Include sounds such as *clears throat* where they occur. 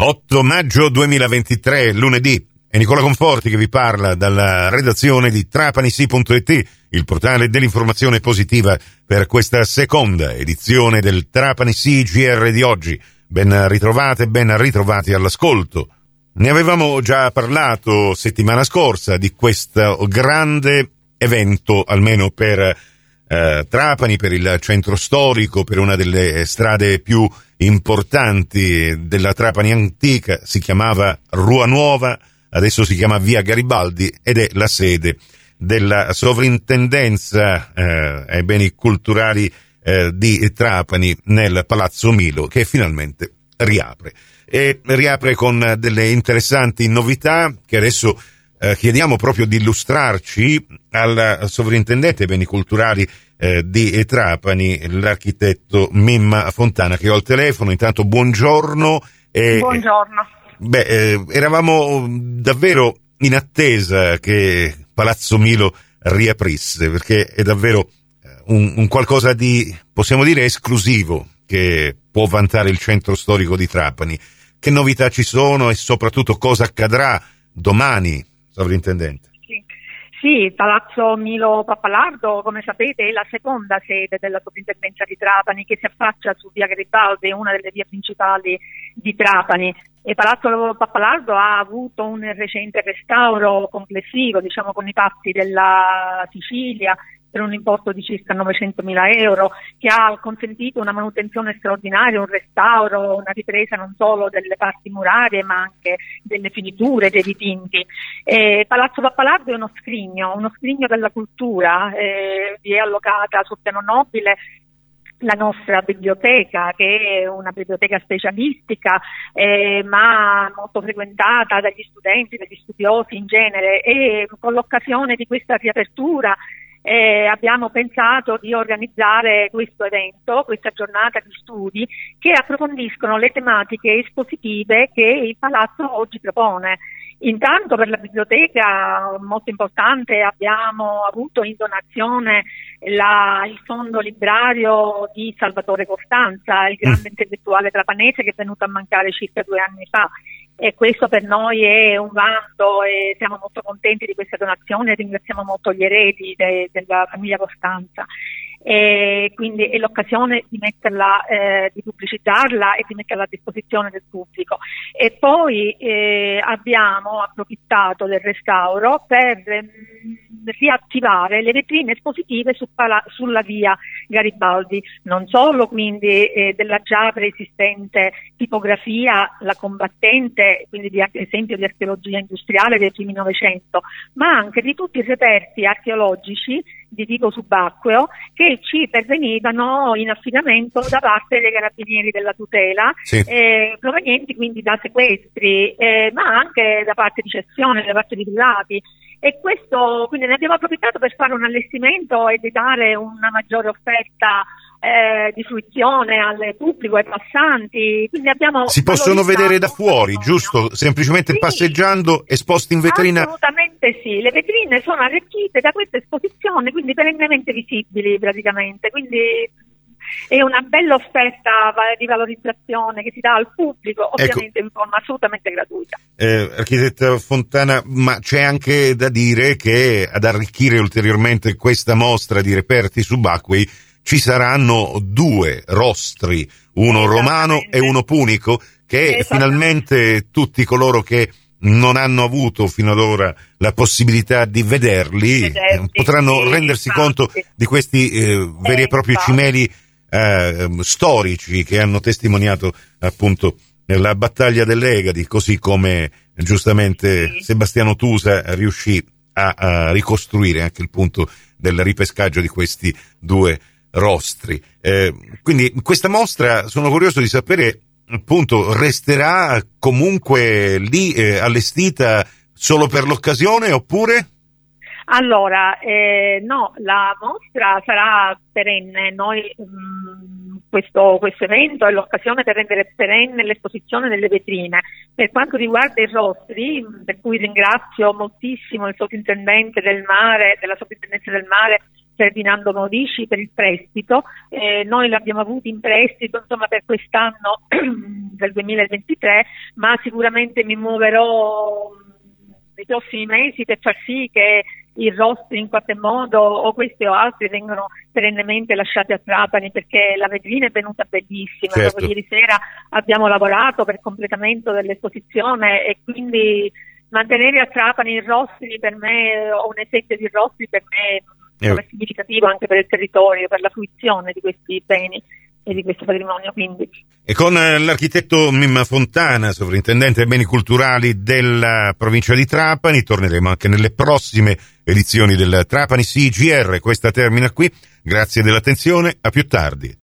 8 maggio 2023, lunedì. È Nicola Conforti che vi parla dalla redazione di trapanisi.it, il portale dell'informazione positiva per questa seconda edizione del Trapani CGR di oggi. Ben ritrovate, ben ritrovati all'ascolto. Ne avevamo già parlato settimana scorsa di questo grande evento, almeno per eh, Trapani, per il centro storico, per una delle strade più importanti della Trapani antica, si chiamava Rua Nuova, adesso si chiama Via Garibaldi ed è la sede della sovrintendenza eh, ai beni culturali eh, di Trapani nel Palazzo Milo che finalmente riapre. E riapre con delle interessanti novità che adesso eh, chiediamo proprio di illustrarci al sovrintendente beni culturali eh, di Trapani, l'architetto Mimma Fontana, che ho al telefono. Intanto buongiorno. E, buongiorno. Beh, eh, eravamo davvero in attesa che Palazzo Milo riaprisse, perché è davvero eh, un, un qualcosa di, possiamo dire, esclusivo che può vantare il centro storico di Trapani. Che novità ci sono e soprattutto cosa accadrà domani sovrintendente? Sì. Sì, Palazzo Milo Pappalardo, come sapete, è la seconda sede della sovrintendenza di Trapani che si affaccia su via Garibaldi, una delle vie principali di Trapani. E Palazzo Pappalardo ha avuto un recente restauro complessivo, diciamo con i patti della Sicilia, per un importo di circa 900 mila euro, che ha consentito una manutenzione straordinaria, un restauro, una ripresa non solo delle parti murarie ma anche delle finiture, dei dipinti. Eh, Palazzo Pappalardo è uno scrigno, uno scrigno della cultura, eh, vi è allocata sul piano nobile la nostra biblioteca, che è una biblioteca specialistica, eh, ma molto frequentata dagli studenti, dagli studiosi in genere, e con l'occasione di questa riapertura eh, abbiamo pensato di organizzare questo evento, questa giornata di studi che approfondiscono le tematiche espositive che il Palazzo oggi propone. Intanto per la biblioteca molto importante abbiamo avuto in donazione la, il fondo librario di Salvatore Costanza, il grande mm. intellettuale trapanese che è venuto a mancare circa due anni fa e questo per noi è un vanto e siamo molto contenti di questa donazione e ringraziamo molto gli eredi de, della famiglia Costanza e quindi è l'occasione di metterla, eh, di pubblicizzarla e di metterla a disposizione del pubblico. E poi eh, abbiamo approfittato del restauro per mh, mm, riattivare le vetrine espositive su pala- sulla via Garibaldi, non solo quindi eh, della già preesistente tipografia, la combattente, quindi di esempio di archeologia industriale dei primi Novecento, ma anche di tutti i reperti archeologici di tipo subacqueo che ci pervenivano in affidamento da parte dei carabinieri della tutela, sì. eh, provenienti quindi da sequestri, eh, ma anche da parte di cessione, da parte di privati. E questo quindi ne abbiamo approfittato per fare un allestimento e di dare una maggiore offerta eh, di fruizione al pubblico, ai passanti. si possono vedere da fuori, giusto? Semplicemente sì. passeggiando esposti in vetrina? Assolutamente sì, le vetrine sono arricchite da questa esposizione, quindi perennemente visibili praticamente. Quindi è una bella offerta di valorizzazione che si dà al pubblico, ecco. ovviamente ecco. in forma assolutamente gratuita. Eh, architetta Fontana, ma c'è anche da dire che ad arricchire ulteriormente questa mostra di reperti subacquei ci saranno due rostri, uno romano e uno punico, che finalmente tutti coloro che non hanno avuto fino ad ora la possibilità di vederli, vederli potranno sì, rendersi infatti. conto di questi eh, veri e propri infatti. cimeli eh, storici che hanno testimoniato appunto la battaglia dell'Egadi, così come giustamente sì. Sebastiano Tusa riuscì a, a, ricostruire anche il punto del ripescaggio di questi due rostri. Eh, quindi questa mostra sono curioso di sapere appunto resterà comunque lì eh, allestita solo per l'occasione oppure? Allora, eh, no, la mostra sarà perenne. Noi, mh, mm, questo, questo, evento è l'occasione per rendere perenne l'esposizione delle vetrine. Per quanto riguarda i rostri, per cui ringrazio moltissimo il sovrintendente del mare, della sovrintendenza del mare, Ferdinando Modici per il prestito, eh, noi l'abbiamo avuto in prestito insomma, per quest'anno *clears throat* del 2023, ma sicuramente mi muoverò nei prossimi mesi per far sì che i rostri in qualche modo o questi o altri vengono perennemente lasciati a Trapani perché la vetrina è venuta bellissima. Certo. Proprio ieri sera abbiamo lavorato per completamento dell'esposizione e quindi mantenere a Trapani i rostri per me o un esempio di rostri per me è Eh. significativo anche per il territorio, per la fruizione di questi beni e di questo patrimonio. Quindi E con eh, l'architetto Mimma Fontana, sovrintendente dei beni culturali della provincia di Trapani, torneremo anche nelle prossime edizioni del Trapani CGR. Questa termina qui. Grazie dell'attenzione, a più tardi.